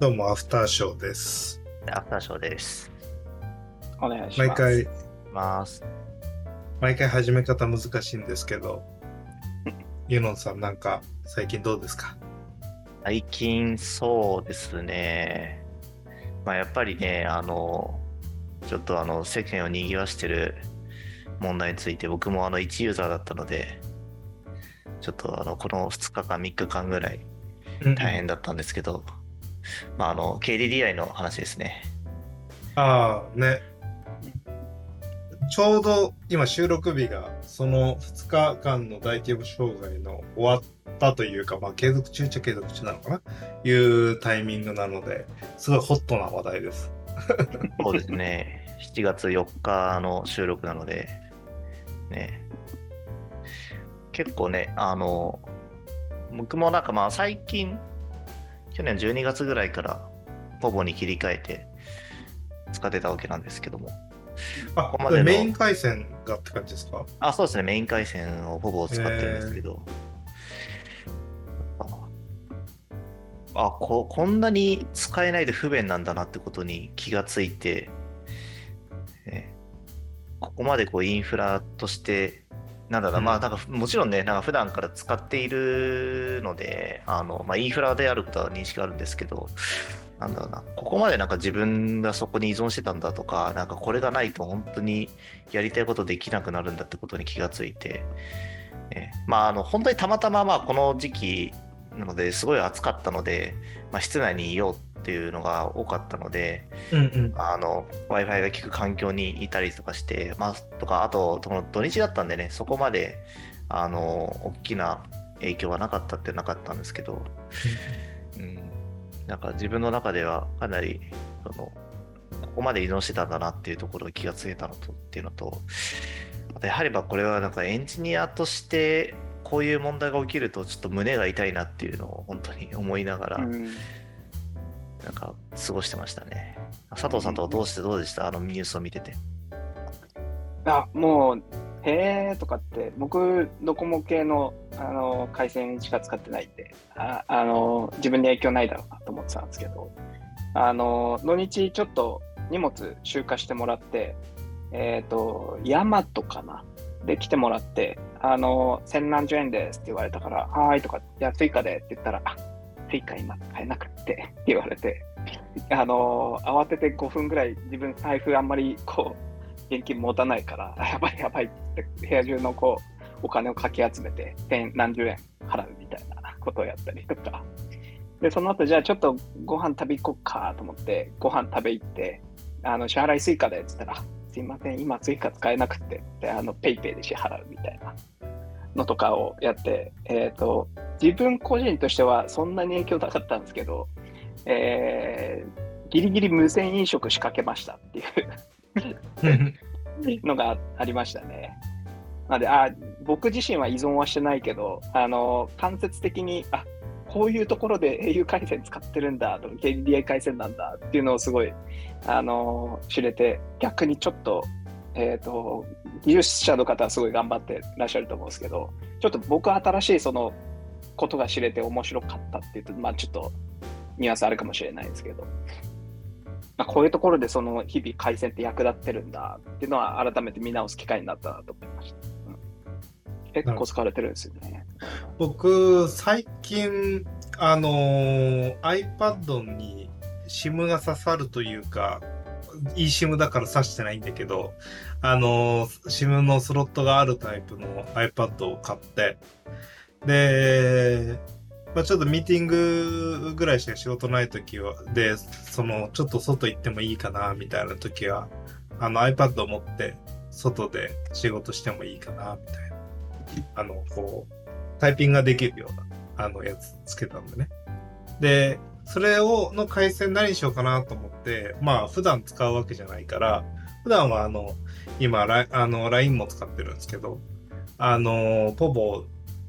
どうも、アフターショーです。アフターショーです。お願いします。毎回、ます。毎回始め方難しいんですけど、ユノンさんなんか最近どうですか？最近そうですね。まあやっぱりね、あの、ちょっとあの世間を賑わしてる問題について僕もあの一ユーザーだったので、ちょっとあのこの2日間3日間ぐらい大変だったんですけど、まああの KDDI の話ですね。ああ、ね。ちょうど今収録日がその2日間の大規模障害の終わったというか、まあ継続中っちゃ継続中なのかな？いうタイミングなので、すごいホットな話題です。そうですね。7月4日の収録なので、ね。結構ね、あの、僕もなんかまあ最近、去年12月ぐらいからポボに切り替えて使ってたわけなんですけども。あここまでのメイン回線がって感じですか？あ、そうですね。メイン回線をポボを使ってるんですけど。ああこ、こんなに使えないで不便なんだなってことに気がついて、ねここまでこうインフラとして、なんだろうな、うん。まあなんかもちろんね、なんか普段から使っているので、あのまあ、インフラであることは認識あるんですけど、なんだろうな、ここまでなんか自分がそこに依存してたんだとか、なんかこれがないと本当にやりたいことできなくなるんだってことに気がついて、えまああの本当にたまたままあこの時期なのですごい暑かったので、まあ、室内にいようっていうのが多かったので、うんうん。あの Wi-Fi が効く環境にいたりとかして、まあ、とかあとその土日だったんでねそこまであの大きな影響はなかったってなかったんですけど、うん、なんか自分の中ではかなりそのここまで依存してたんだなっていうところに気がついたのとっていうのとあとやはりまあこれはなんかエンジニアとしてこういう問題が起きるとちょっと胸が痛いなっていうのを本当に思いながら、うんなんか過ごしてましたね。佐藤さんとはどうしてどうでしたあのニュースを見てて。あ、もう、へーとかって、僕、ドコモ系のあの回線しか使ってないんであ、あの、自分に影響ないだろうなと思ってたんですけど、あの、土日ちょっと荷物集荷してもらって、えっ、と、ヤマトかな？で来てもらって、あの、千何十円ですって言われたから、はーいとか、じゃあ追加でって言ったら、あ、追加今買えなくってって言われて、あの慌てて5分ぐらい自分財布あんまりこう現金持たないから、やばいやばいって部屋中のこうお金をかき集めて千何十円払うみたいなことをやったりとか。で、その後じゃあちょっとご飯食べ行こっかと思ってご飯食べ行って、あの支払いスイカでって言ったら、すいません、今スイカ使えなくてって、あのペイペイで支払うみたいなのとかをやって、えっ、と、自分個人としてはそんなに影響なかったんですけど、えーギリギリ無線飲食仕掛けましたっていう のがありましたね。なので、あ僕自身は依存はしてないけど、あの間接的に、あこういうところで au 回線使ってるんだとか、KDDI 回線なんだっていうのをすごい、あの知れて、逆にちょっと、えっ、と、技術者の方はすごい頑張ってらっしゃると思うんですけど、ちょっと僕は新しいそのことが知れて面白かったっていうと、まあちょっとニュアンスあるかもしれないですけど、まあ、こういうところでその日々回線って役立ってるんだっていうのは改めて見直す機会になったなと思いました。うん結構使われてるんですよね。僕、最近、あのー iPad に SIM が刺さるというか、eSIM だから挿してないんだけど、あのー SIM のスロットがあるタイプの iPad を買って、で、まあ、ちょっとミーティングぐらいしか仕事ない時は、で、その、ちょっと外行ってもいいかな、みたいな時は、あの iPad を持って、外で仕事してもいいかな、みたいな。あの、こう、タイピングができるような、あの、やつつけたんでね。で、それを、の回線何にしようかなと思って、まあ、普段使うわけじゃないから、普段はあの、今、あの、LINE も使ってるんですけど、あの、ポボ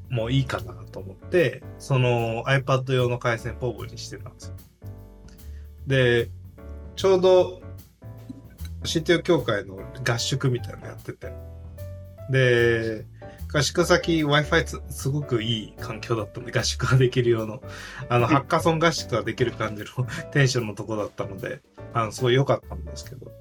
もいいかなと思って、その iPad 用の回線ポボにしてたんですよ。で、ちょうど、CTO 協会の合宿みたいなのやってて、で、合宿先 Wi-Fi つすごくいい環境だったんで、合宿ができるような、あの、ハッカソン合宿ができる感じの テンションのとこだったので、あの、すごい良かったんですけど、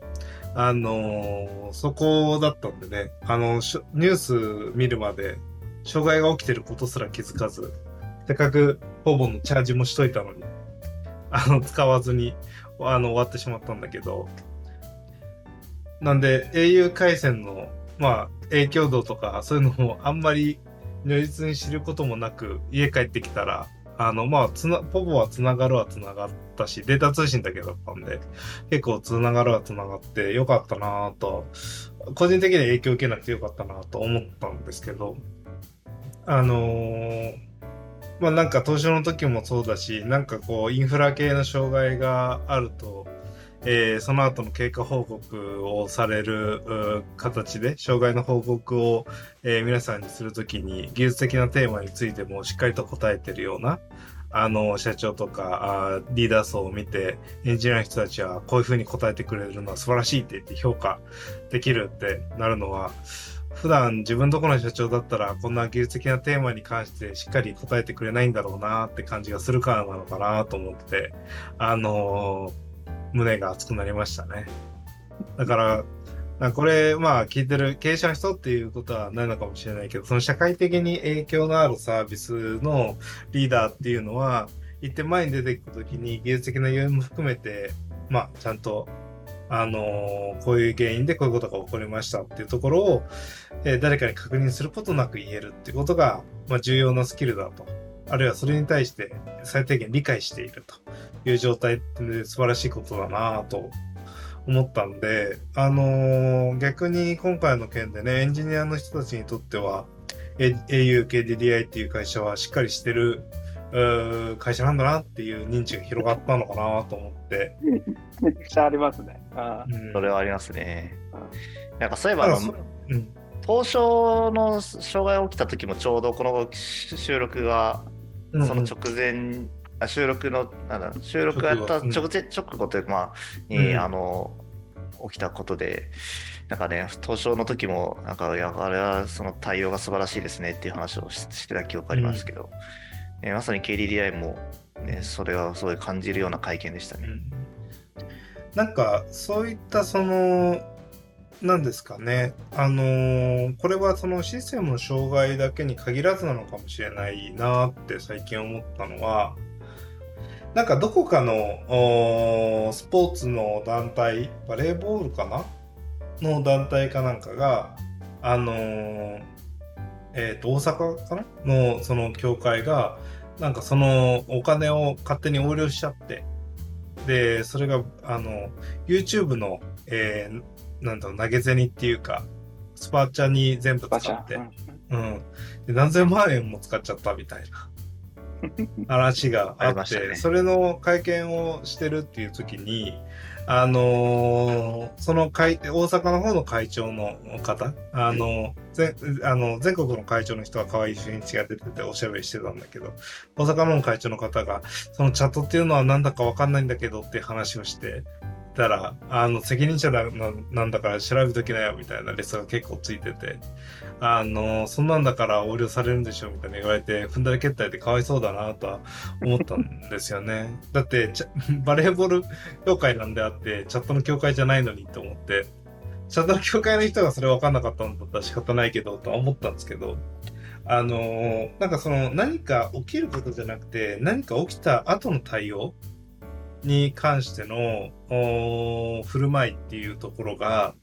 あのーそこだったんでね、あの、ニュース見るまで、障害が起きてることすら気づかず、せっかくほぼのチャージもしといたのに、あの、使わずに、あの、終わってしまったんだけど、なんで、au 回線の、まあ、影響度とか、そういうのもあんまり如実に知ることもなく、家帰ってきたら、あの、まあ、つな、ポポは繋がるは繋がったし、データ通信だけだったんで、結構繋がるは繋がってよかったなと、個人的には影響受けなくてよかったなと思ったんですけど、あのーまあなんか投資の時もそうだし、なんかこうインフラ系の障害があると、えーその後の経過報告をされる形で、障害の報告を、えー皆さんにするときに、技術的なテーマについてもしっかりと答えてるような、あの、社長とか、あリーダー層を見て、エンジニアの人たちはこういうふうに答えてくれるのは素晴らしいって言って評価できるってなるのは、普段自分とこの社長だったらこんな技術的なテーマに関してしっかり答えてくれないんだろうなって感じがするからなのかなと思って、あのー胸が熱くなりましたね。だから、これ、まあ聞いてる経営者の人っていうことはないのかもしれないけど、その社会的に影響のあるサービスのリーダーっていうのは、一点前に出ていくるときに技術的な要因も含めて、まあちゃんと、あのーこういう原因でこういうことが起こりましたっていうところを、えー誰かに確認することなく言えるっていうことが、まあ重要なスキルだと。あるいはそれに対して最低限理解しているという状態って素晴らしいことだなと思ったんで、あのー逆に今回の件でね、エンジニアの人たちにとっては、au、KDDI っていう会社はしっかりしてる会社なんだなっていう認知が広がったのかなと思って。めちゃくちゃありますね。あうんそれはありますねうん。なんかそういえば、うん東証の障害が起きた時もちょうどこの収録がうんその直前、あ収録のなんだ収録がやった直前直後というか、まあ、に、うん。あの起きたことで、なんかね、東証の時も、なんか、いや、あれはその対応が素晴らしいですねっていう話をししてた記憶ありますけど、ねまさに KDDI も、ね、それはすごい感じるような会見でしたね。なんかそういったそのなんですかね。あのーこれはそのシステムの障害だけに限らずなのかもしれないなって最近思ったのはなんかどこかのスポーツの団体バレーボールかな？の団体かなんかがあのーえっ、と大阪かな？のその協会がなんかそのお金を勝手に横領しちゃってで、それが、あの、YouTube の、えーなんだろう、投げ銭っていうか、スパチャに全部使って、うん。うん。で、何千万円も使っちゃったみたいな 話があって、ね。それの会見をしてるっていう時に、あのーその会、大阪の方の会長の方、あの、全あの全国の会長の人は河合俊一が出てておしゃべりしてたんだけど、大阪の会長の方が、そのチャットっていうのはなんだかわかんないんだけどって話をしてたら、あの、責任者だななんだから調べときなよみたいなレスが結構ついてて、あの、そんなんだから横領されるんでしょみたいな言われて、踏んだり蹴ったりでかわいそうだなとは思ったんですよね。だって、バレーボール協会なんであって、チャットの協会じゃないのにと思って、チャットの協会の人がそれ分かんなかったんだったら仕方ないけど、とは思ったんですけど、あのなんかその何か起きることじゃなくて、何か起きた後の対応に関しての振る舞いっていうところが、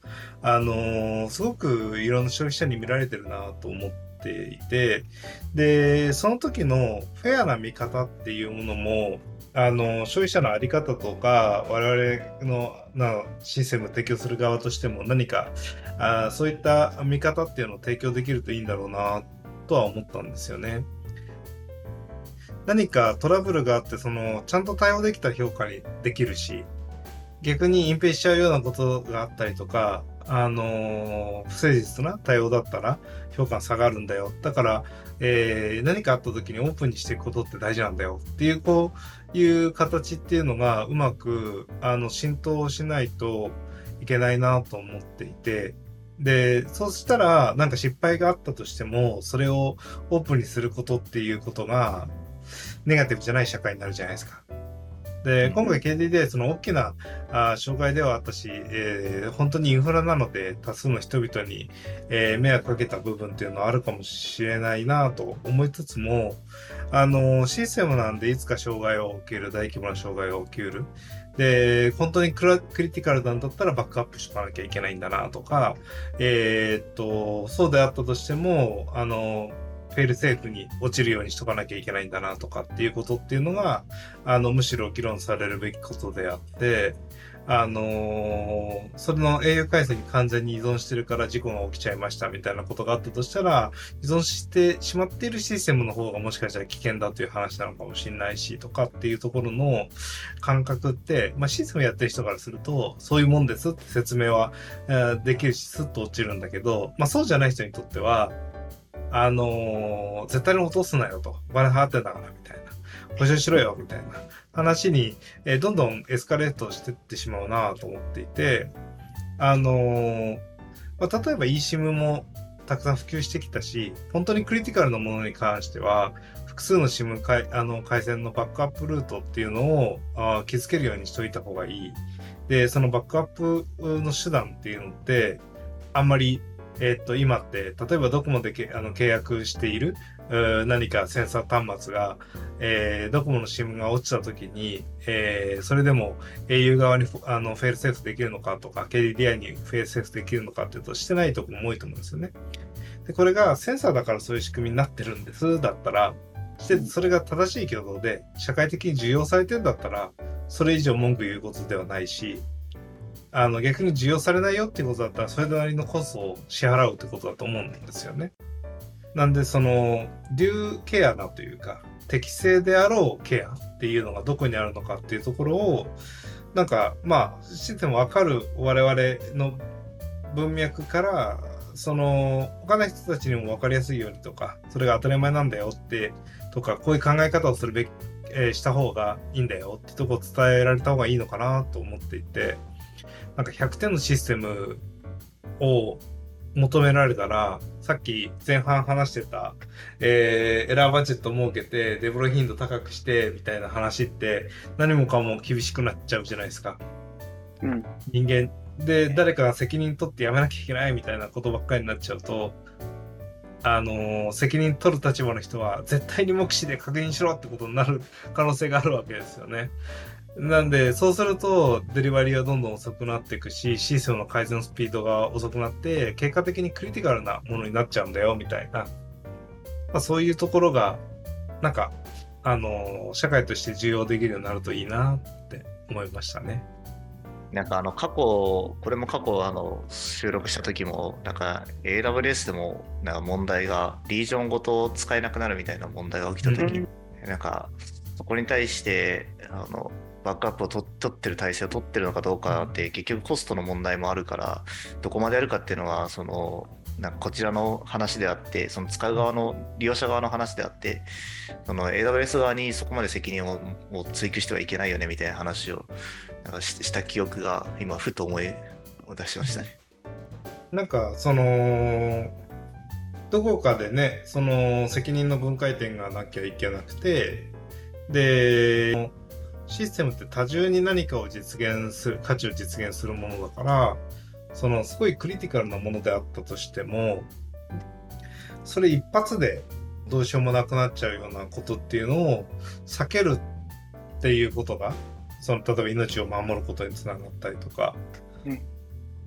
あのーすごくいろんな消費者に見られてるなと思っていて、で、その時のフェアな見方っていうものも、あの消費者のあり方とか我々のなシステムを提供する側としても何かあそういった見方っていうのを提供できるといいんだろうなとは思ったんですよね。何かトラブルがあってそのちゃんと対応できたら評価にできるし逆に隠蔽しちゃうようなことがあったりとか、あの不誠実な対応だったら評価が下がるんだよ。だから、えー何かあった時にオープンにしていくことって大事なんだよっていう、こういう形っていうのがうまく、あの、浸透しないといけないなと思っていて、で、そうしたら、なんか失敗があったとしても、それをオープンにすることっていうことが、ネガティブじゃない社会になるじゃないですか。で、今回 KDD その大きなあ障害ではあったし、えー、本当にインフラなので多数の人々に、えー、迷惑かけた部分っていうのはあるかもしれないなと思いつつも、あの、システムなんでいつか障害が起きる、大規模な障害が起きる。で、本当にクラクリティカルなんだったらバックアップしとかなきゃいけないんだなとか、えー、っと、そうであったとしても、あの、フェルセーフに落ちるようにしとかなきゃいけないんだなとかっていうことっていうのが、あの、むしろ議論されるべきことであって、あのー、それの au 回線に完全に依存してるから事故が起きちゃいましたみたいなことがあったとしたら、依存してしまっているシステムの方がもしかしたら危険だという話なのかもしれないし、とかっていうところの感覚って、まあ、システムやってる人からすると、そういうもんですって説明は、えー、できるし、スッと落ちるんだけど、まあ、そうじゃない人にとっては、あのー、絶対に落とすなよと。お金払ってんだから、みたいな。保証しろよ、みたいな話に、えー、どんどんエスカレートしてってしまうなと思っていて、あのー、まあ、例えば eSIM もたくさん普及してきたし、本当にクリティカルなものに関しては、複数の SIM 回あの回線のバックアップルートっていうのをあ気づけるようにしといた方がいい。で、そのバックアップの手段っていうのって、あんまりえっと、今って、例えばドコモでけあの契約している何かセンサー端末が、えー、ドコモの SIM が落ちた時に、えー、それでも au 側にあのフェールセーフできるのかとか、KDDI にフェールセーフできるのかっていうと、してないところも多いと思うんですよね。で、これがセンサーだからそういう仕組みになってるんです、だったら、してそれが正しい挙動で社会的に重要されてるんだったら、それ以上文句言うことではないし、あの逆に需要されないよっていうことだったらそれなりのコストを支払うってことだと思うんですよね。なんでそのデューケアなというか適正であろうケアっていうのがどこにあるのかっていうところをなんかまあしてても分かる我々の文脈からその他の人たちにも分かりやすいようにとかそれが当たり前なんだよってとかこういう考え方をするべき、えー、した方がいいんだよってとこを伝えられた方がいいのかなと思っていてなんか100点のシステムを求められたら、さっき前半話してた、えー、エラーバジェット設けて、デプロイ頻度高くして、みたいな話って、何もかも厳しくなっちゃうじゃないですか。うん。人間で、誰かが責任取ってやめなきゃいけないみたいなことばっかりになっちゃうと、あのー、責任取る立場の人は絶対に目視で確認しろってことになる可能性があるわけですよね。なんで、そうすると、デリバリーはどんどん遅くなっていくし、システムの改善スピードが遅くなって、結果的にクリティカルなものになっちゃうんだよ、みたいな。まあ、そういうところが、なんか、あの、社会として重要できるようになるといいなって思いましたね。なんかあの過去、これも過去あの収録した時も、なんか AWS でもなんか問題が、リージョンごと使えなくなるみたいな問題が起きた時、なんかそこに対してあのバックアップを取ってる体制を取ってるのかどうかって結局コストの問題もあるからどこまでやるかっていうのはそのなんかこちらの話であってその使う側の利用者側の話であってその AWS 側にそこまで責任をを追求してはいけないよねみたいな話をなんかした記憶が今ふと思い出しましたね。なんかそのどこかでねその責任の分解点がなきゃいけなくてでシステムって多重に何かを実現する、価値を実現するものだから、そのすごいクリティカルなものであったとしても、それ一発でどうしようもなくなっちゃうようなことっていうのを避けるっていうことが、その例えば命を守ることにつながったりとか、うん、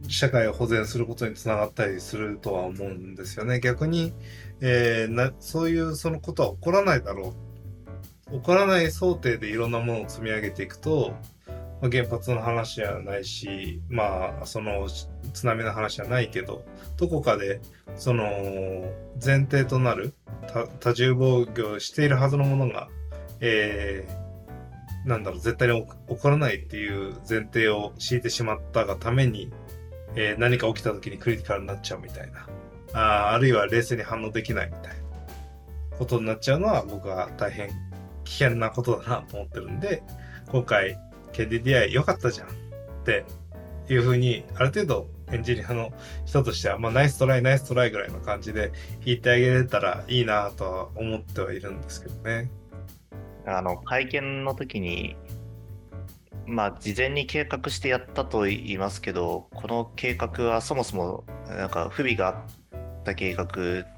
社会を保全することにつながったりするとは思うんですよね。逆に、えー、なそういうそのことは起こらないだろう起こらない想定でいろんなものを積み上げていくと、まあ、原発の話じゃないし、まあ、その津波の話じゃないけど、どこかで、その前提となる多重防御しているはずのものが、えー、なんだろう、絶対に起こらないっていう前提を敷いてしまったがために、えー、何か起きた時にクリティカルになっちゃうみたいな。ああるいは冷静に反応できないみたいなことになっちゃうのは僕は大変危険なことだなと思ってるんで、今回 KDDI 良かったじゃんっていうふうに、ある程度エンジニアの人としては、まあ、ナイストライ、ナイストライぐらいの感じで弾いてあげれたらいいなとは思ってはいるんですけどね。あの、会見の時に、まあ、事前に計画してやったと言いますけど、この計画はそもそも、なんか不備があった計画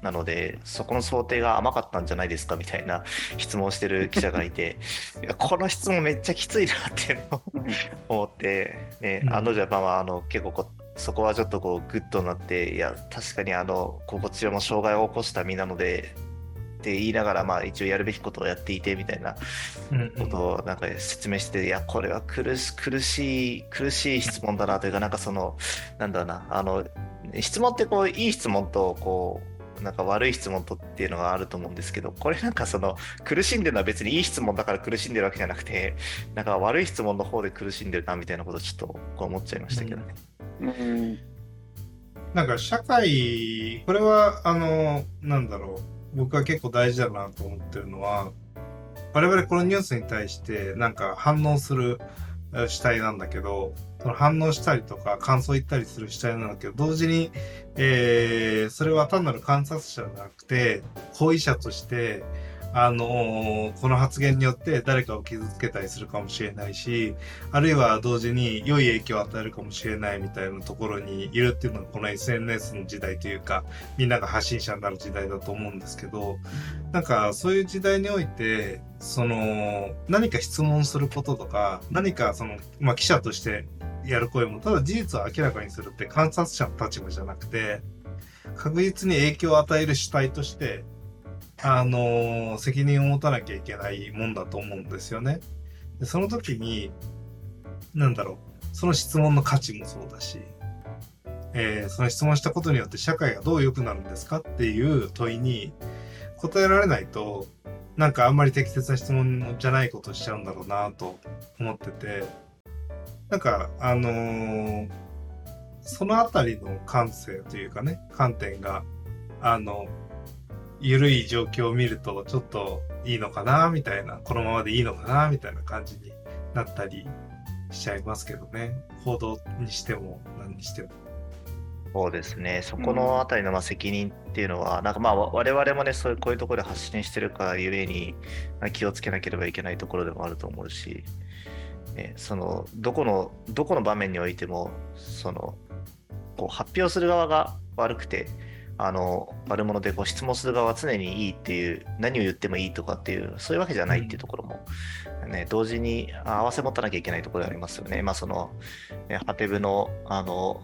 なので、そこの想定が甘かったんじゃないですかみたいな 質問をしてる記者がいて、いやこの質問めっちゃきついなっていうのを思って、ねう、ん。案の定、まあまあ、あの、結構こそこはちょっとこうグッとなって、いや、確かにあの、ここちらも障害を起こした身なので、って言いながら、まあ一応やるべきことをやっていてみたいなうんことをなんか説明して、いや、これは苦し苦しい、苦しい質問だなというか、なんかその、なんだろうな、あの、質問ってこう、いい質問と、こう、なんか悪い質問とっていうのがあると思うんですけど、これなんかその、苦しんでるのは別にいい質問だから苦しんでるわけじゃなくて、なんか悪い質問の方で苦しんでるなみたいなことをちょっとこう思っちゃいましたけどね。うん。なんか社会、これは、あの、なんだろう、僕は結構大事だなと思ってるのは、我々このニュースに対してなんか反応する主体なんだけど、その反応したりとか感想言ったりする主体なんだけど、同時に、えー、それは単なる観察者じゃなくて、行為者として、あのこの発言によって誰かを傷つけたりするかもしれないし、あるいは同時に良い影響を与えるかもしれないみたいなところにいるっていうのがこの SNS の時代というか、みんなが発信者になる時代だと思うんですけど、なんかそういう時代において、その何か質問することとか、何かその、まあ記者としてやる声も、ただ事実を明らかにするって観察者の立場じゃなくて、確実に影響を与える主体として、あの責任を持たなきゃいけないもんだと思うんですよね。でその時に、なんだろう、その質問の価値もそうだし、えーその質問したことによって社会がどう良くなるんですかっていう問いに答えられないと、なんかあんまり適切な質問じゃないことしちゃうんだろうなと思ってて、なんか、あのーそのあたりの感性というかね、観点が、あの、緩い状況を見るとちょっといいのかなみたいな、このままでいいのかなみたいな感じになったりしちゃいますけどね。報道にしても何にしても。そうですね、そこのあたりのまあ責任っていうのは、なんかまあわ我々もね、そういうこういうところで発信してるからゆえに、まあ気をつけなければいけないところでもあると思うし、ね、そのどこのどこの場面においても、そのこう発表する側が悪くて、あの悪者でこう質問する側は常にいいっていう、何を言ってもいいとかっていう、そういうわけじゃないっていうところも、ね、同時にあ合わせ持たなきゃいけないところでありますよね。まあその、ねハテブのあの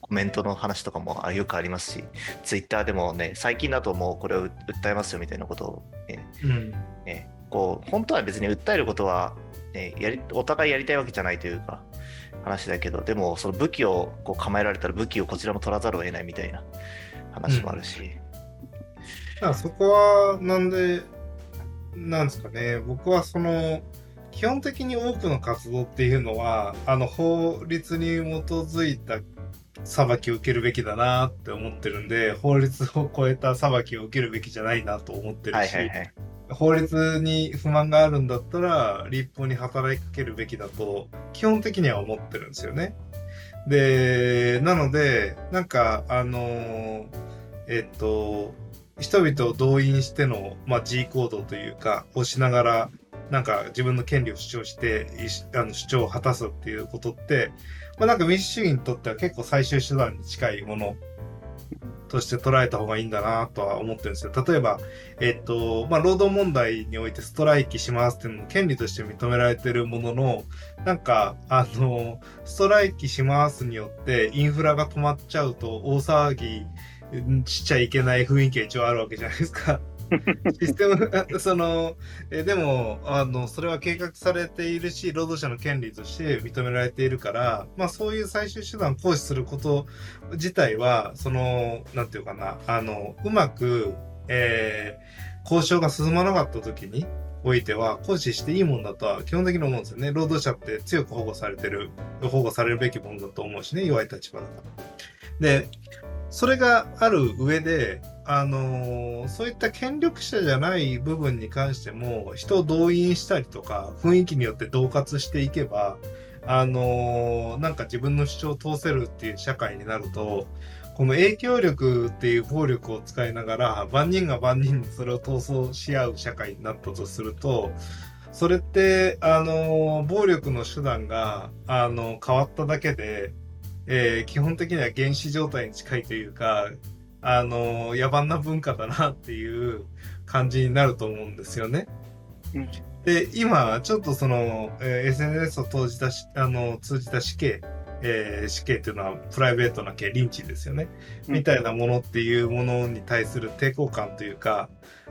コメントの話とかもあよくありますし、ツイッターでもね、最近だともうこれを訴えますよみたいなことを、ねうん。ねこう本当は別に訴えることは、ね、やりお互いやりたいわけじゃないというか話だけど、でもその武器をこう構えられたら武器をこちらも取らざるを得ないみたいな話もあるし、だからそこは、なんで、なんですかね、僕はその、基本的に多くの活動っていうのは、あの、法律に基づいた裁きを受けるべきだなって思ってるんで、法律を超えた裁きを受けるべきじゃないなと思ってるし、はいはいはい。法律に不満があるんだったら、立法に働きかけるべきだと、基本的には思ってるんですよね。で、なので、なんか、あのーえっと、人々を動員しての、まあ、G 行動というか、をしながら、なんか自分の権利を主張して、いしあの主張を果たすっていうことって、まあ、なんか民主主義にとっては結構最終手段に近いものとして捉えた方がいいんだなとは思ってるんですよ。例えば、えっと、まあ、労働問題においてストライキしますっていうのも権利として認められてるものの、なんか、あの、ストライキしますによってインフラが止まっちゃうと大騒ぎしちゃいけない雰囲気が一応あるわけじゃないですか。システム、その、えでも、あの、それは計画されているし、労働者の権利として認められているから、まあそういう最終手段を行使すること自体は、その、なんていうかな、あの、うまく、えー交渉が進まなかった時においては、行使していいもんだとは基本的に思うんですよね。労働者って強く保護されてる、保護されるべきものだと思うしね、弱い立場だから。で、それがある上で、あのーそういった権力者じゃない部分に関しても、人を動員したりとか、雰囲気によって恫喝していけば、あのーなんか自分の主張を通せるっていう社会になると、この影響力っていう暴力を使いながら、万人が万人にそれを闘争し合う社会になったとすると、それって、あのー暴力の手段が、あの変わっただけで、え基本的には原始状態に近いというか、あの野蛮な文化だなっていう感じになると思うんですよね。うんで、今、ちょっとその、えー SNS を通じたし、あの、通じた死刑、えー死刑っていうのはプライベートな刑、リンチですよね。みたいなものっていうものに対する抵抗感というか、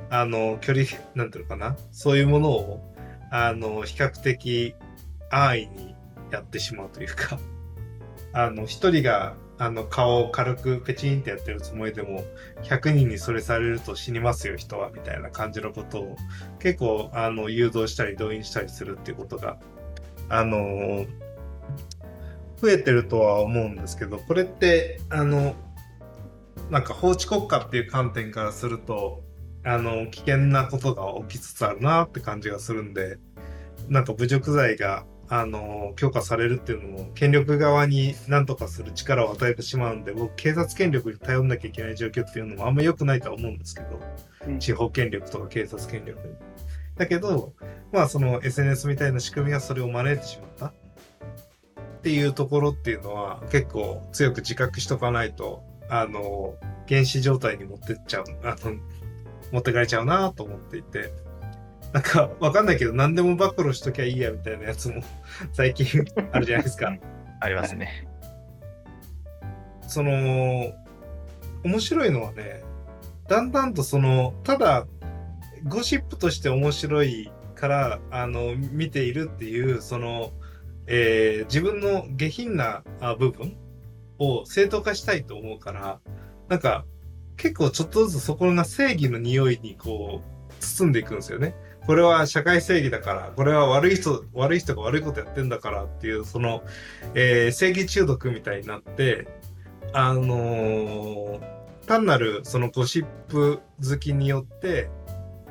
あの、距離、なんていうのかな、そういうものを、あの、比較的安易にやってしまうというか、あの、一人が、あの、顔を軽くペチンってやってるつもりでも、100人にそれされると死にますよ、人は、みたいな感じのことを、結構、あの、誘導したり動員したりするっていうことが、あの増えてるとは思うんですけど、これって、あの、なんか法治国家っていう観点からすると、あの、危険なことが起きつつあるなって感じがするんで、なんか侮辱罪が、あの、強化されるっていうのも、権力側に何とかする力を与えてしまうんで、僕、警察権力に頼んなきゃいけない状況っていうのもあんま良くないとは思うんですけど、うん。地方権力とか警察権力。に。だけど、まあ、その SNS みたいな仕組みがそれを招いてしまった。っていうところっていうのは、結構強く自覚しとかないと、あの、原始状態に持ってっちゃう、あの、持ってかれちゃうなと思っていて、なんかわかんないけど何でも暴露しときゃいいやみたいなやつも 最近あるじゃないですか。ありますね。その、面白いのはね、だんだんとその、ただ、ゴシップとして面白いから、あの、見ているっていう、その、えー自分の下品なあ部分を正当化したいと思うから、なんか、結構ちょっとずつそこが正義の匂いにこう、包んでいくんですよね。これは社会正義だから、これは悪い人、悪い人が悪いことやってんだからっていう、その、えー正義中毒みたいになって、あのー単なるそのゴシップ好きによって、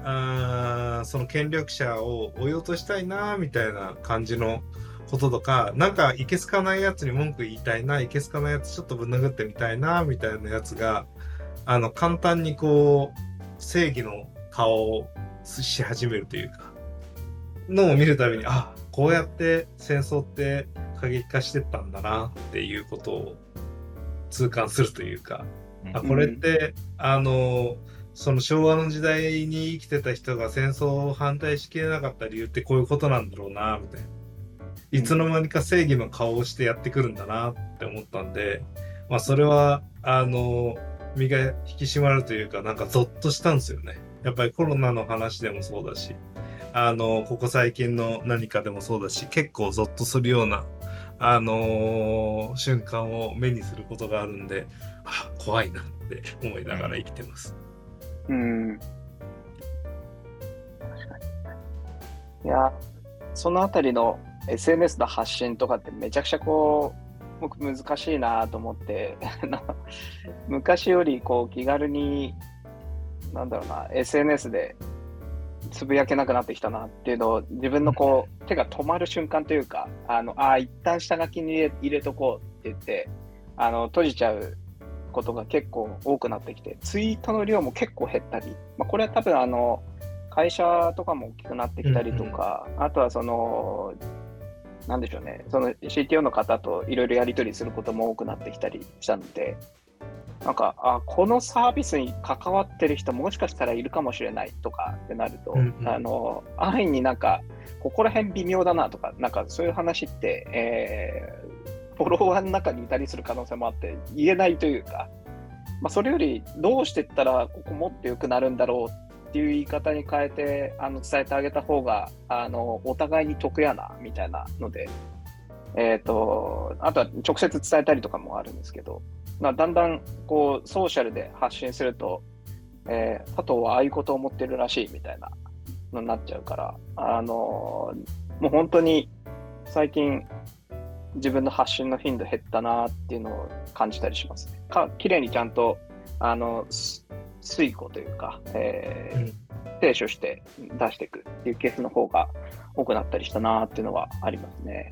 あーその権力者を追い落としたいなみたいな感じのこととか、なんかいけすかないやつに文句言いたいな、いけすかないやつちょっとぶん殴ってみたいなみたいなやつが、あの、簡単にこう、正義の顔をし始めるというか、のを見るたびに、あ、こうやって戦争って過激化してったんだなっていうことを痛感するというか、あこれって、あのその昭和の時代に生きてた人が戦争を反対しきれなかった理由ってこういうことなんだろうなみたいな。いつの間にか正義の顔をしてやってくるんだなって思ったんで、まあ、それはあの身が引き締まるというかなんかゾッとしたんですよねやっぱりコロナの話でもそうだしあのここ最近の何かでもそうだし結構ゾッとするようなあのー瞬間を目にすることがあるんで、あ怖いなって思いながら生きてます。うん。確かに。いや、そのあたりの SNS の発信とかってめちゃくちゃこう、僕難しいなと思って、昔よりこう気軽に、なんだろうな、SNS でつぶやけなくなってきたなっていうのを自分のこう手が止まる瞬間というか、あの、ああ、一旦下書きに入れ入れとこうって言って、あの、閉じちゃうことが結構多くなってきて、ツイートの量も結構減ったり、まあ、これは多分あの、会社とかも大きくなってきたりとか、あとはその、なんでしょうね、その CTO の方といろいろやり取りすることも多くなってきたりしたので、なんか、あ、このサービスに関わってる人もしかしたらいるかもしれないとかってなると、うんうん。あの、安易になんか、ここら辺微妙だなとか、なんかそういう話って、えーフォロワーの中にいたりする可能性もあって、言えないというか、まあ、それよりどうしていったらここもっと良くなるんだろうっていう言い方に変えてあの伝えてあげた方があのお互いに得やなみたいなので、えー、とあとは直接伝えたりとかもあるんですけど、まあ、だんだんこうソーシャルで発信すると、えー佐藤はああいうことを思ってるらしいみたいなのになっちゃうから、あのもう本当に最近自分の発信の頻度減ったなっていうのを感じたりしますね。か綺麗にちゃんとあのす推固というか、えー提唱して出していくっていうケースの方が多くなったりしたなっていうのはありますね。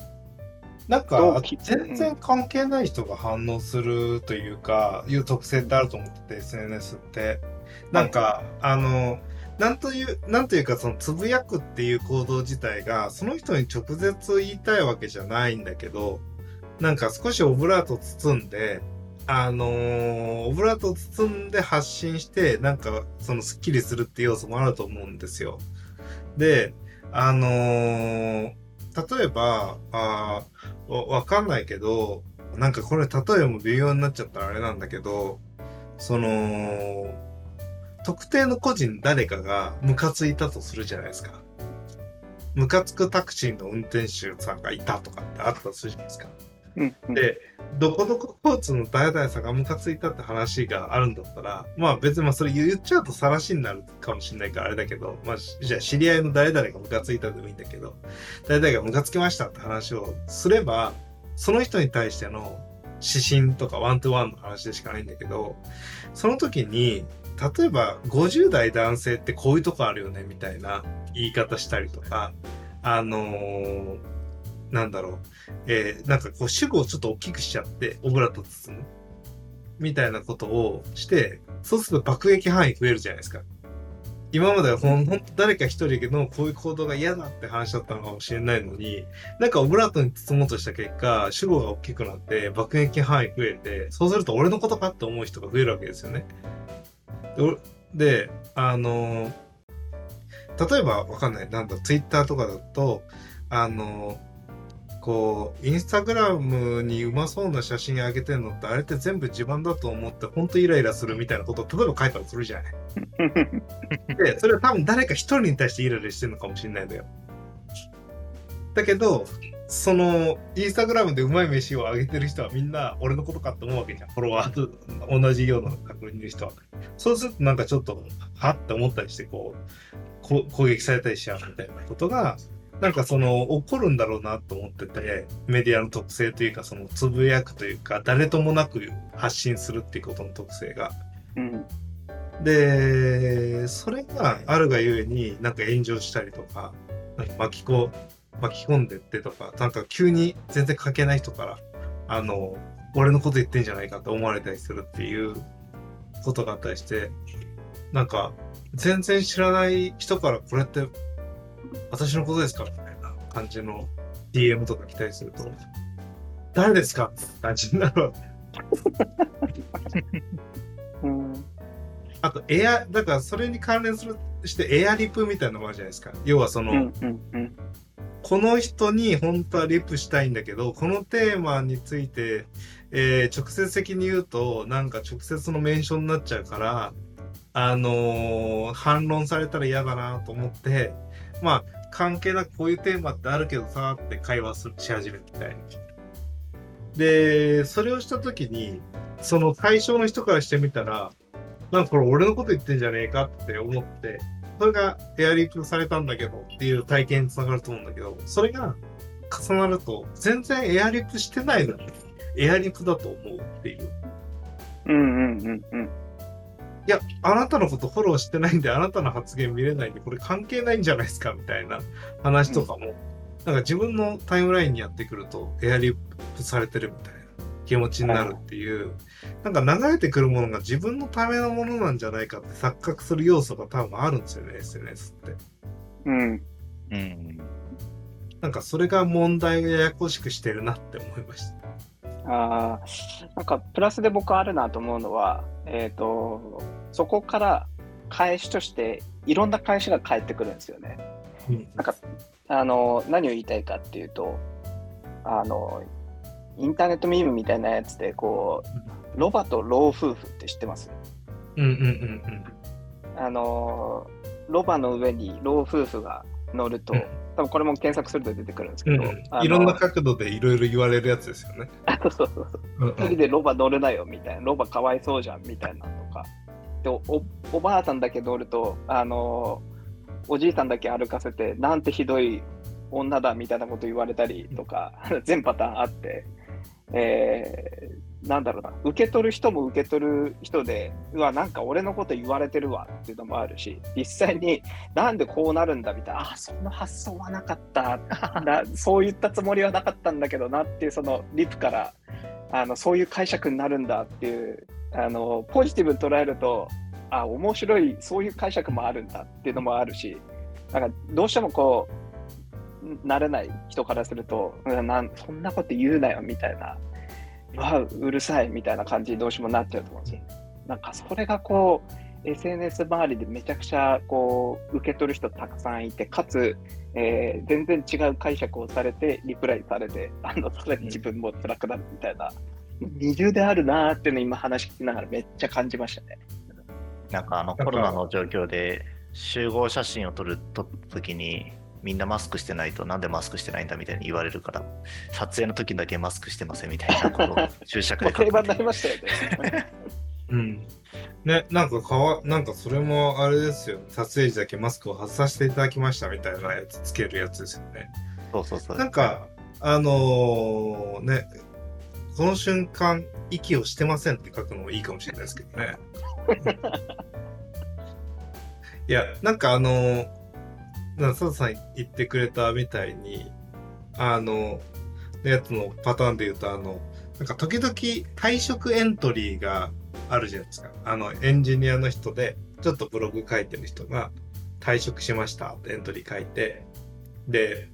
なんか全然関係ない人が反応するというか、いう特性ってあると思ってて SNS って。なんか、あのなんというなんというかそのつぶやくっていう行動自体がその人に直接言いたいわけじゃないんだけどなんか少しオブラート包んであのーオブラートを包んで発信してなんかそのスッキリするっていう要素もあると思うんですよ。であのー例えば、あわかんないけど、なんかこれ例えも微妙になっちゃったらあれなんだけど、その、特定の個人誰かがムカついたとするじゃないですか。ムカつくタクシーの運転手さんがいたとかってあったとするじゃないですか。うんうん。で、どこどこ交通の誰々さんがムカついたって話があるんだったら、まあ別にまあそれ言っちゃうと晒しになるかもしれないからあれだけど、まあじゃあ知り合いの誰々がムカついたでもいいんだけど、誰々がムカつきましたって話をすれば、その人に対しての指針とかワントゥワンの話でしかないんだけど、その時に、例えば50代男性ってこういうとこあるよねみたいな言い方したりとか、あのーなんだろう、えーなんかこう主語をちょっと大きくしちゃって、オブラート包む。みたいなことをして、そうすると爆撃範囲増えるじゃないですか。今まではほん誰か一人のこういう行動が嫌だって話だったのかもしれないのに、なんかオブラートに包もうとした結果、主語が大きくなって爆撃範囲増えて、そうすると俺のことかって思う人が増えるわけですよね。で、あの例えばわかんない、なんだ、ツイッターとかだと、あのこう、インスタグラムにうまそうな写真上げてるのって、あれって全部自分だと思って、ほんとイライラするみたいなことを、例えば書いたりするじゃない。で、それは多分誰か一人に対してイライラしてるのかもしれないんだよ。だけど、その、インスタグラムでうまい飯をあげてる人はみんな俺のことかって思うわけじゃん。フォロワーと同じような確認いる人は。そうするとなんかちょっと、はって思ったりして、こう、こ攻撃されたりしちゃうみたいなことが、なんかその起こるんだろうなと思ってて、メディアの特性というか、そのつぶやくというか、誰ともなく発信するっていうことの特性が。うんで、それがあるがゆえになんか炎上したりとか、なんか巻きこ巻き込んでってとか、なんか急に全然書けない人から、あの、俺のこと言ってんじゃないかと思われたりするっていうことがあったりして、なんか全然知らない人からこれって私のことですかみたいな感じの DM とか来たりすると、誰ですかって感じになるわけ。うん。あと、エア、だからそれに関連するして、エアリプみたいなのもあるじゃないですか。要はその、うんうんうん。この人に本当はリプしたいんだけど、このテーマについて、えー直接的に言うと、なんか直接のメンションになっちゃうから、あのー反論されたら嫌だなと思って、まあ、関係なくこういうテーマってあるけどさ、って会話するし始めるみたいな。で、それをしたときに、その対象の人からしてみたら、なんかこれ俺のこと言ってんじゃねえかって思って、それがエアリップされたんだけどっていう体験につながると思うんだけど、それが重なると、全然エアリップしてないのに、エアリップだと思うっていう。うんうんうんうんいや、あなたのことフォローしてないんで、あなたの発言見れないんで、これ関係ないんじゃないですかみたいな話とかも、なんか自分のタイムラインにやってくると、エアリップされてるみたいな気持ちになるっていう、なんか流れてくるものが自分のためのものなんじゃないかって錯覚する要素が多分あるんですよね、SNS って。うんうん。なんかそれが問題をややこしくしてるなって思いました。あーなんかプラスで僕あるなと思うのは、えっ、と、そこから返しとしていろんな返しが返ってくるんですよね。うん。なんか、あの、何を言いたいかっていうと、あの、インターネットミームみたいなやつで、こう、ロバと老夫婦って知ってます？うんうんうん。あの、ロバの上に老夫婦が乗ると、うん多分これも検索すると出てくるんですけど、いろんな角度でいろいろ言われるやつですよね。そうそうそうう。んうん。一人でロバ乗るなよみたいな、ロバかわいそうじゃんみたいなのとか。でおおおばあさんだけ乗ると、あのおじいさんだけ歩かせて、なんてひどい女だみたいなこと言われたりとか、全パターンあって、えーなんだろうな、受け取る人も受け取る人で、うわ、なんか俺のこと言われてるわっていうのもあるし、実際になんでこうなるんだみたいな、あ、その発想はなかったな、そう言ったつもりはなかったんだけどなっていう、そのリプからあの、そういう解釈になるんだっていう、あのポジティブに捉えると、あ、面白い、そういう解釈もあるんだっていうのもあるし、なんかどうしてもこう、慣れない人からすると、なそんなこと言うなよみたいな。わうるさいみたいな感じにどうしてもなっちゃうと思うんですよ。なんかそれがこう SNS 周りでめちゃくちゃこう受け取る人たくさんいてかつ、えー全然違う解釈をされてリプライされてあのさらに自分も辛くなるみたいな二重であるなーっていうのを今話聞きながらめっちゃ感じましたね。なんかあのコロナの状況で集合写真を撮る撮った時にみんなマスクしてないとなんでマスクしてないんだみたいに言われるから撮影の時だけマスクしてませんみたいなことを注釈で書くもう定番になりましたよね。うん。ね、なんかかわ、なんかそれもあれですよ。撮影時だけマスクを外させていただきましたみたいなやつつけるやつですよね。そうそうそうなんか、あのーね、この瞬間、息をしてませんって書くのもいいかもしれないですけどね。いや、なんかあのー、な佐藤さん言ってくれたみたいに、あの、やつのパターンで言うと、あの、なんか時々退職エントリーがあるじゃないですか。あの、エンジニアの人で、ちょっとブログ書いてる人が退職しましたってエントリー書いて、で、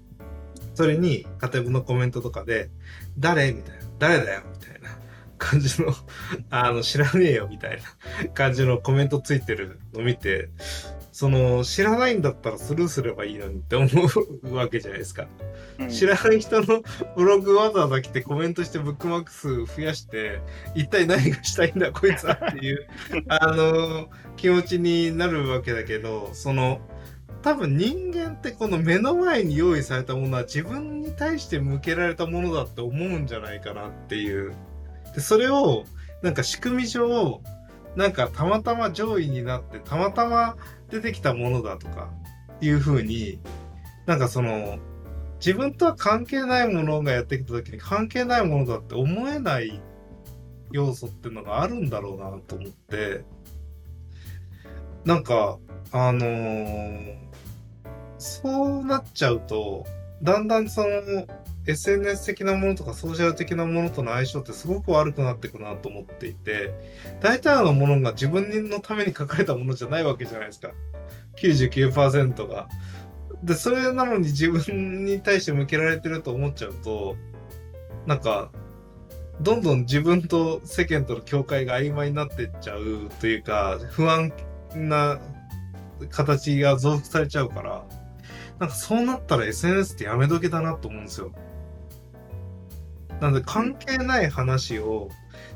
それに、カテブのコメントとかで、誰みたいな、誰だよみたいな感じの、あの、知らねえよみたいな感じのコメントついてるの見て、その、知らないんだったらスルーすればいいのにって思うわけじゃないですか。うん知らない人のブログわざわざ来てコメントしてブックマーク数増やして、一体何がしたいんだこいつはっていう、あの、気持ちになるわけだけど、その、多分人間ってこの目の前に用意されたものは自分に対して向けられたものだって思うんじゃないかなっていう。で、それを、なんか仕組み上、なんかたまたま上位になって、たまたま出てきたものだとか、いう風に、なんかその、自分とは関係ないものがやってきた時に関係ないものだって思えない要素っていうのがあるんだろうなと思って、なんか、あのーそうなっちゃうと、だんだんその SNS 的なものとかソーシャル的なものとの相性ってすごく悪くなっていくなと思っていて、大体のものが自分のために書かれたものじゃないわけじゃないですか。99%が。で、それなのに自分に対して向けられてると思っちゃうと、なんか、どんどん自分と世間との境界が曖昧になってっちゃうというか、不安な形が増幅されちゃうから、なんかそうなったら SNS ってやめとけだなと思うんですよ。なんで関係ない話を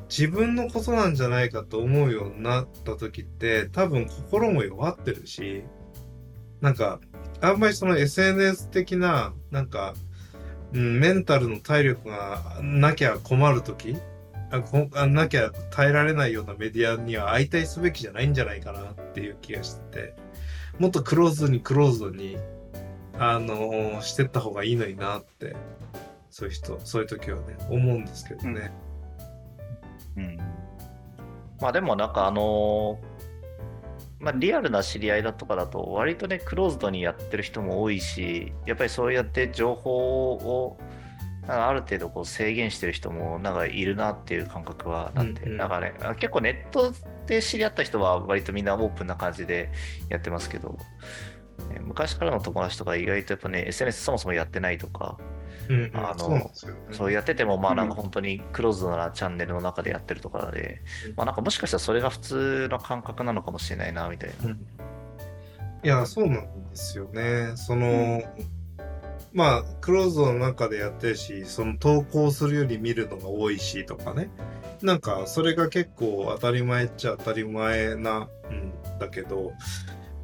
自分のことなんじゃないかと思うようになった時って多分心も弱ってるし、なんかあんまりその SNS 的な、なんか、うん、メンタルの体力がなきゃ困る時あなきゃ耐えられないようなメディアには相対すべきじゃないんじゃないかなっていう気がしてて、もっとクローズにクローズに、あのしてった方がいいのになって、そういう人、そういう時はね、思うんですけどね。うん。まあでもなんかあのーまあリアルな知り合いだとかだと割とねクローズドにやってる人も多いしやっぱりそうやって情報をある程度こう制限してる人もなんかいるなっていう感覚はなって、うんうん。なんかねあ結構ネットで知り合った人は割とみんなオープンな感じでやってますけど、ね昔からの友達とか意外とやっぱね SNS そもそもやってないとかうん、うんあのそうやってても、まあうんなんか本当にクローズドなチャンネルの中でやってるとかでうん、まあなんかもしかしたらそれが普通の感覚なのかもしれないな、みたいな。うんいや、そうなんですよね。その、まあ、クローズドの中でやってるし、その投稿するより見るのが多いしとかね。なんか、それが結構当たり前っちゃ当たり前な、うん、だけど、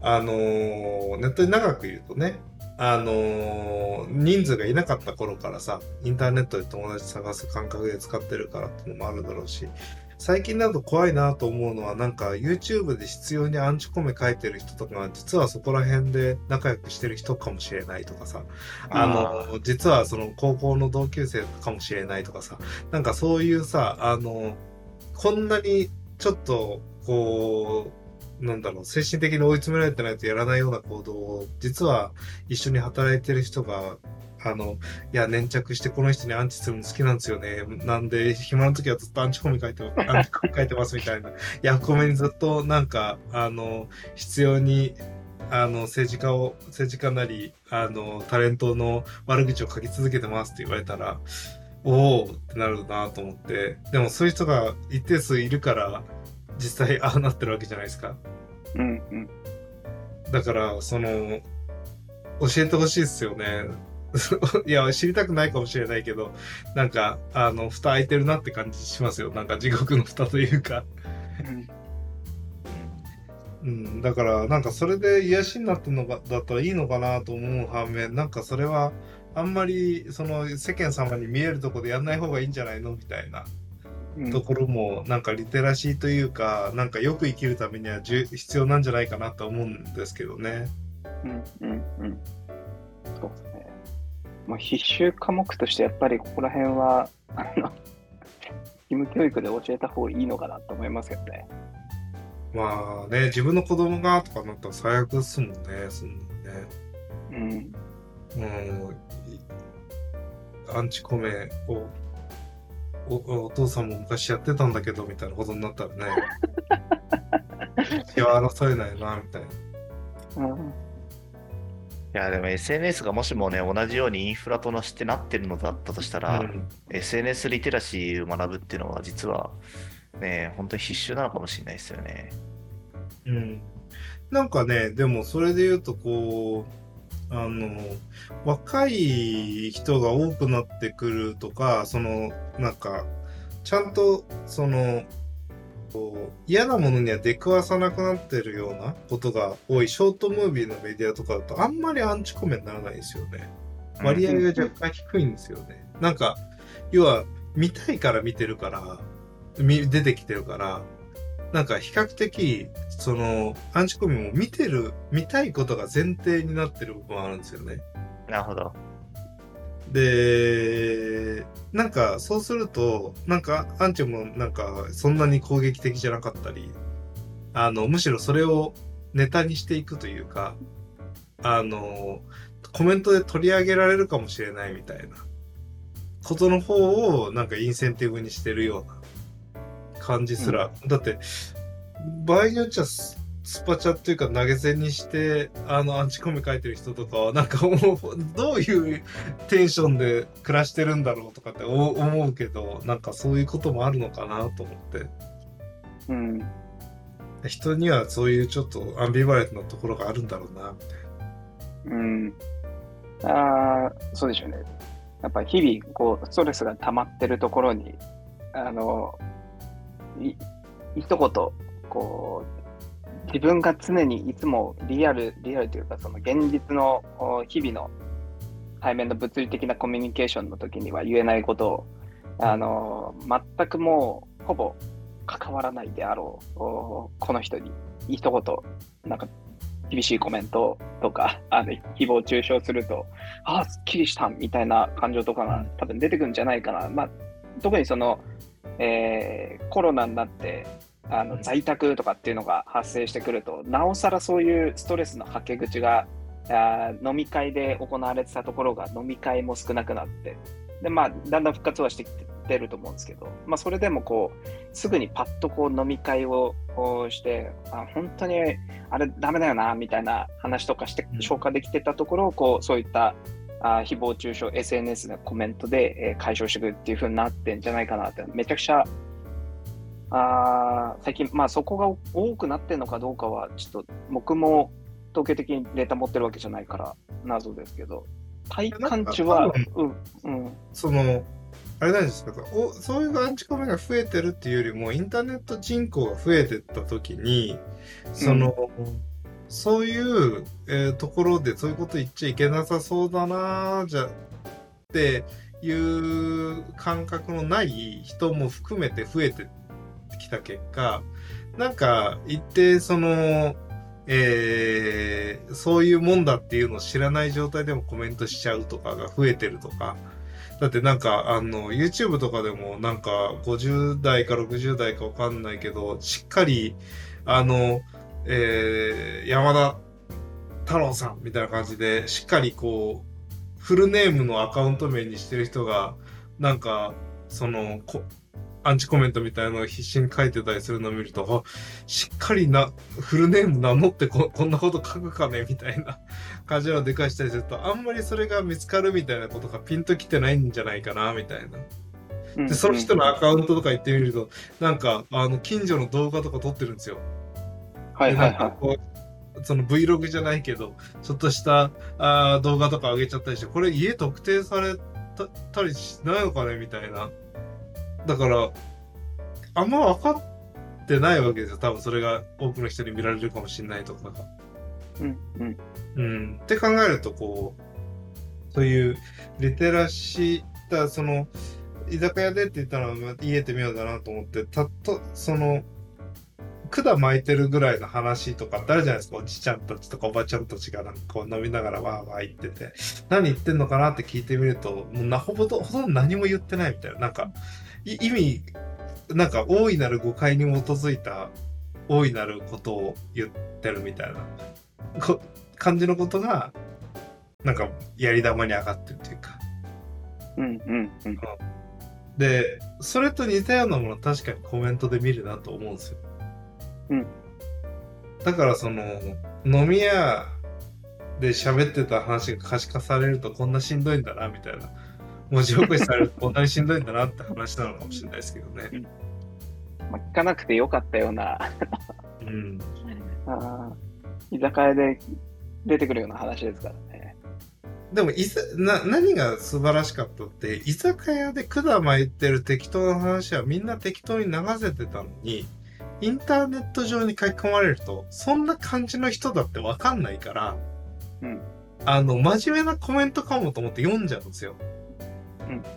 あのーネットに長く言うとね、あのー人数がいなかった頃からさ、インターネットで友達探す感覚で使ってるからっていうのもあるだろうし、最近だと怖いなと思うのは、なんか YouTube で必要にアンチコメ書いてる人とかが、実はそこら辺で仲良くしてる人かもしれないとかさ、あの、実はその高校の同級生かもしれないとかさ、なんかそういうさ、あの、こんなにちょっと、こう、なんだろう、精神的に追い詰められてないとやらないような行動を、実は一緒に働いてる人があの、いや、粘着してこの人にアンチするの好きなんですよね。なんで、暇の時はずっとアンチコミ書いて アンチコミ書いてますみたいな。ヤフコメにずっとなんか、あの、必要に、あの、政治家を、政治家なり、あの、タレントの悪口を書き続けてますって言われたら、おおってなるなと思って。でもそういう人が一定数いるから、実際ああなってるわけじゃないですか。うんうん。だから、その、教えてほしいですよね。いや、知りたくないかもしれないけど、なんか、あの、蓋開いてるなって感じしますよ。なんか地獄の蓋というか。うん、だから、なんかそれで癒しになってるのが、だったらいいのかなと思う反面、なんかそれは、あんまり、その、世間様に見えるとこでやんない方がいいんじゃないの？みたいな。ところもなんかリテラシーというかなんかよく生きるためには必要なんじゃないかなと思うんですけどね。うんうんうん。そうまあ、必修科目としてやっぱりここら辺は、あの、義務教育で教えた方がいいのかなと思いますよね。まあね、自分の子供がとかなったら最悪ですもんね、そんなね。うん。うん。アンチコメをおお父さんも昔やってたんだけどみたいなことになったらね、手は争えないな、みたいな。うんいやでも SNS がもしもね同じようにインフラとしてなってるのだったとしたら、うん、SNS リテラシーを学ぶっていうのは実はね本当に必修なのかもしれないですよね。うん、なんかねでもそれで言うとこうあの若い人が多くなってくるとかそのなんかちゃんとその嫌なものには出くわさなくなってるようなことが多いショートムービーのメディアとかだとあんまりアンチコメにならないですよね。割合が若干低いんですよね。なんか、要は見たいから見てるから、出てきてるから、なんか比較的、その、アンチコミも見てる、見たいことが前提になってる部分はあるんですよね。なるほど。で、なんかそうすると、なんかアンチもなんかそんなに攻撃的じゃなかったり、あの、むしろそれをネタにしていくというか、あの、コメントで取り上げられるかもしれないみたいなことの方をなんかインセンティブにしてるような感じすら、うん、だって場合によっちゃスパチャっていうか投げ銭にしてあのアンチコミ書いてる人とかはなんかもうどういうテンションで暮らしてるんだろうとかって思うけどなんかそういうこともあるのかなと思って、うん、人にはそういうちょっとアンビバレントなところがあるんだろうなみたいな。うんああそうでしょうね。やっぱり日々こうストレスが溜まってるところにあのい一言こう自分が常にいつもリアル、リアルというか、その現実の日々の対面の物理的なコミュニケーションの時には言えないことを、あの、全くもうほぼ関わらないであろう、この人に一言、なんか厳しいコメントとか、あの、誹謗中傷すると、ああ、すっきりしたみたいな感情とかが多分出てくるんじゃないかな。まあ、特にその、えー、コロナになって、あの在宅とかっていうのが発生してくると、なおさらそういうストレスのはけ口があ飲み会で行われてたところが飲み会も少なくなって、でまあ、だんだん復活はしてきてると思うんですけど、まあ、それでもこうすぐにパッとこう飲み会をしてあ本当にあれダメだよなみたいな話とかして消化できてたところをこうそういったあ誹謗中傷 SNS のコメントで、えー、解消していくっていう風になってんじゃないかなって。めちゃくちゃあ最近、まあ、そこが多くなってるのかどうかは、ちょっと僕も統計的にデータ持ってるわけじゃないから謎ですけど、体感値は、うん、うん。その、あれなんですかおそういうアンチコメが増えてるっていうよりも、インターネット人口が増えてった時に、その、うん、そういう、えー、ところでそういうこと言っちゃいけなさそうだなじゃっていう感覚のない人も含めて増えてきた結果、なんか一定その、えー、そういうもんだっていうのを知らない状態でもコメントしちゃうとかが増えてるとか、だってなんかあの YouTube とかでもなんか50代か60代かわかんないけど、しっかりあの、えー、山田太郎さんみたいな感じで、しっかりこう、フルネームのアカウント名にしてる人が、なんか、その、こアンチコメントみたいなのを必死に書いてたりするのを見ると、あ、しっかりな、フルネーム名乗ってここんなこと書くかねみたいな 感じのでかしたりすると、あんまりそれが見つかるみたいなことがピンときてないんじゃないかな、みたいな。で、その人のアカウントとか行ってみると、なんか、あの、近所の動画とか撮ってるんですよ。はいはいはでなんかこうその Vlog じゃないけど、ちょっとしたあー動画とか上げちゃったりして、これ家特定されたたりしないのかねみたいな。だから、あんま分かってないわけですよ。多分それが多くの人に見られるかもしれないとか。うんうん。うん。って考えると、こう、そういうリテラシー、だその、居酒屋でって言ったらまあ言えてみようだなと思って、たっと、その、管巻いてるぐらいの話とかってあるじゃないですか。おじちゃんたちとかおばちゃんたちがなんかこう飲みながらわーわー言ってて、何言ってんのかなって聞いてみると、もうなほぼとほとんど何も言ってないみたいな。なんか、い意味、なんか大いなる誤解に基づいた大いなることを言ってるみたいなこ感じのことが、なんかやり玉に上がってるというか。うんうんうん。で、それと似たようなもの確かにコメントで見るなと思うんですよ。うん。だからその、飲み屋で喋ってた話が可視化されるとこんなしんどいんだな、みたいな。文字起こしされるとこんなにしんどいんだなって話なのかもしれないですけどね。まあ、聞かなくてよかったような、うん。あー居酒屋で出てくるような話ですからね。でもいざな、何が素晴らしかったって、居酒屋で管巻いてる適当な話はみんな適当に流せてたのに、インターネット上に書き込まれると、そんな感じの人だってわかんないから、うんあの、真面目なコメントかもと思って読んじゃうんですよ。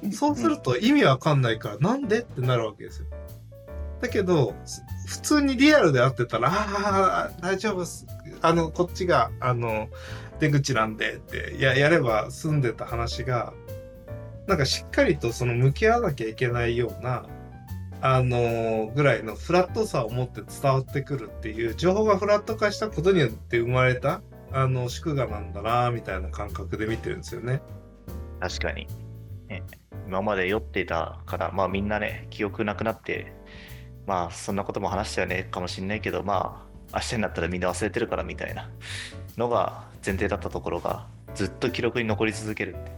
うんんそうすると意味わかんないから、なんでってなるわけですよ。だけど、す普通にリアルで会ってたら、ああ、大丈夫っす。あの、こっちが、あの、出口なんでって、や、やれば済んでた話が、なんかしっかりとその向き合わなきゃいけないような、あのぐらいのフラットさを持って伝わってくるっていう、情報がフラット化したことによって生まれた、あの、祝賀なんだな、みたいな感覚で見てるんですよね。確かに。ね、今まで酔ってたから、まあみんなね、記憶なくなって、まあそんなことも話したよねかもしんないけど、まあ明日になったらみんな忘れてるからみたいなのが前提だったところが、ずっと記録に残り続けるって。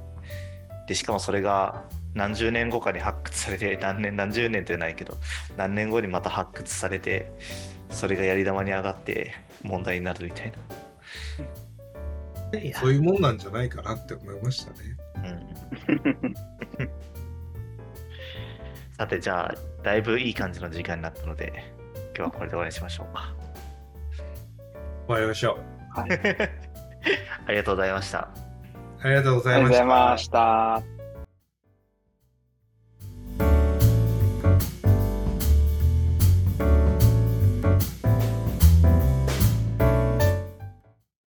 で、しかもそれが何十年後かに発掘されて、何年何十年ってないけど、何年後にまた発掘されて、それがやり玉に上がって問題になるみたいな。そういうもんなんじゃないかなって思いましたね。うん さてじゃあだいぶいい感じの時間になったので今日はこれで終わりにしましょうか終わりましょう。はい。ありがとうございましたありがとうございま。した。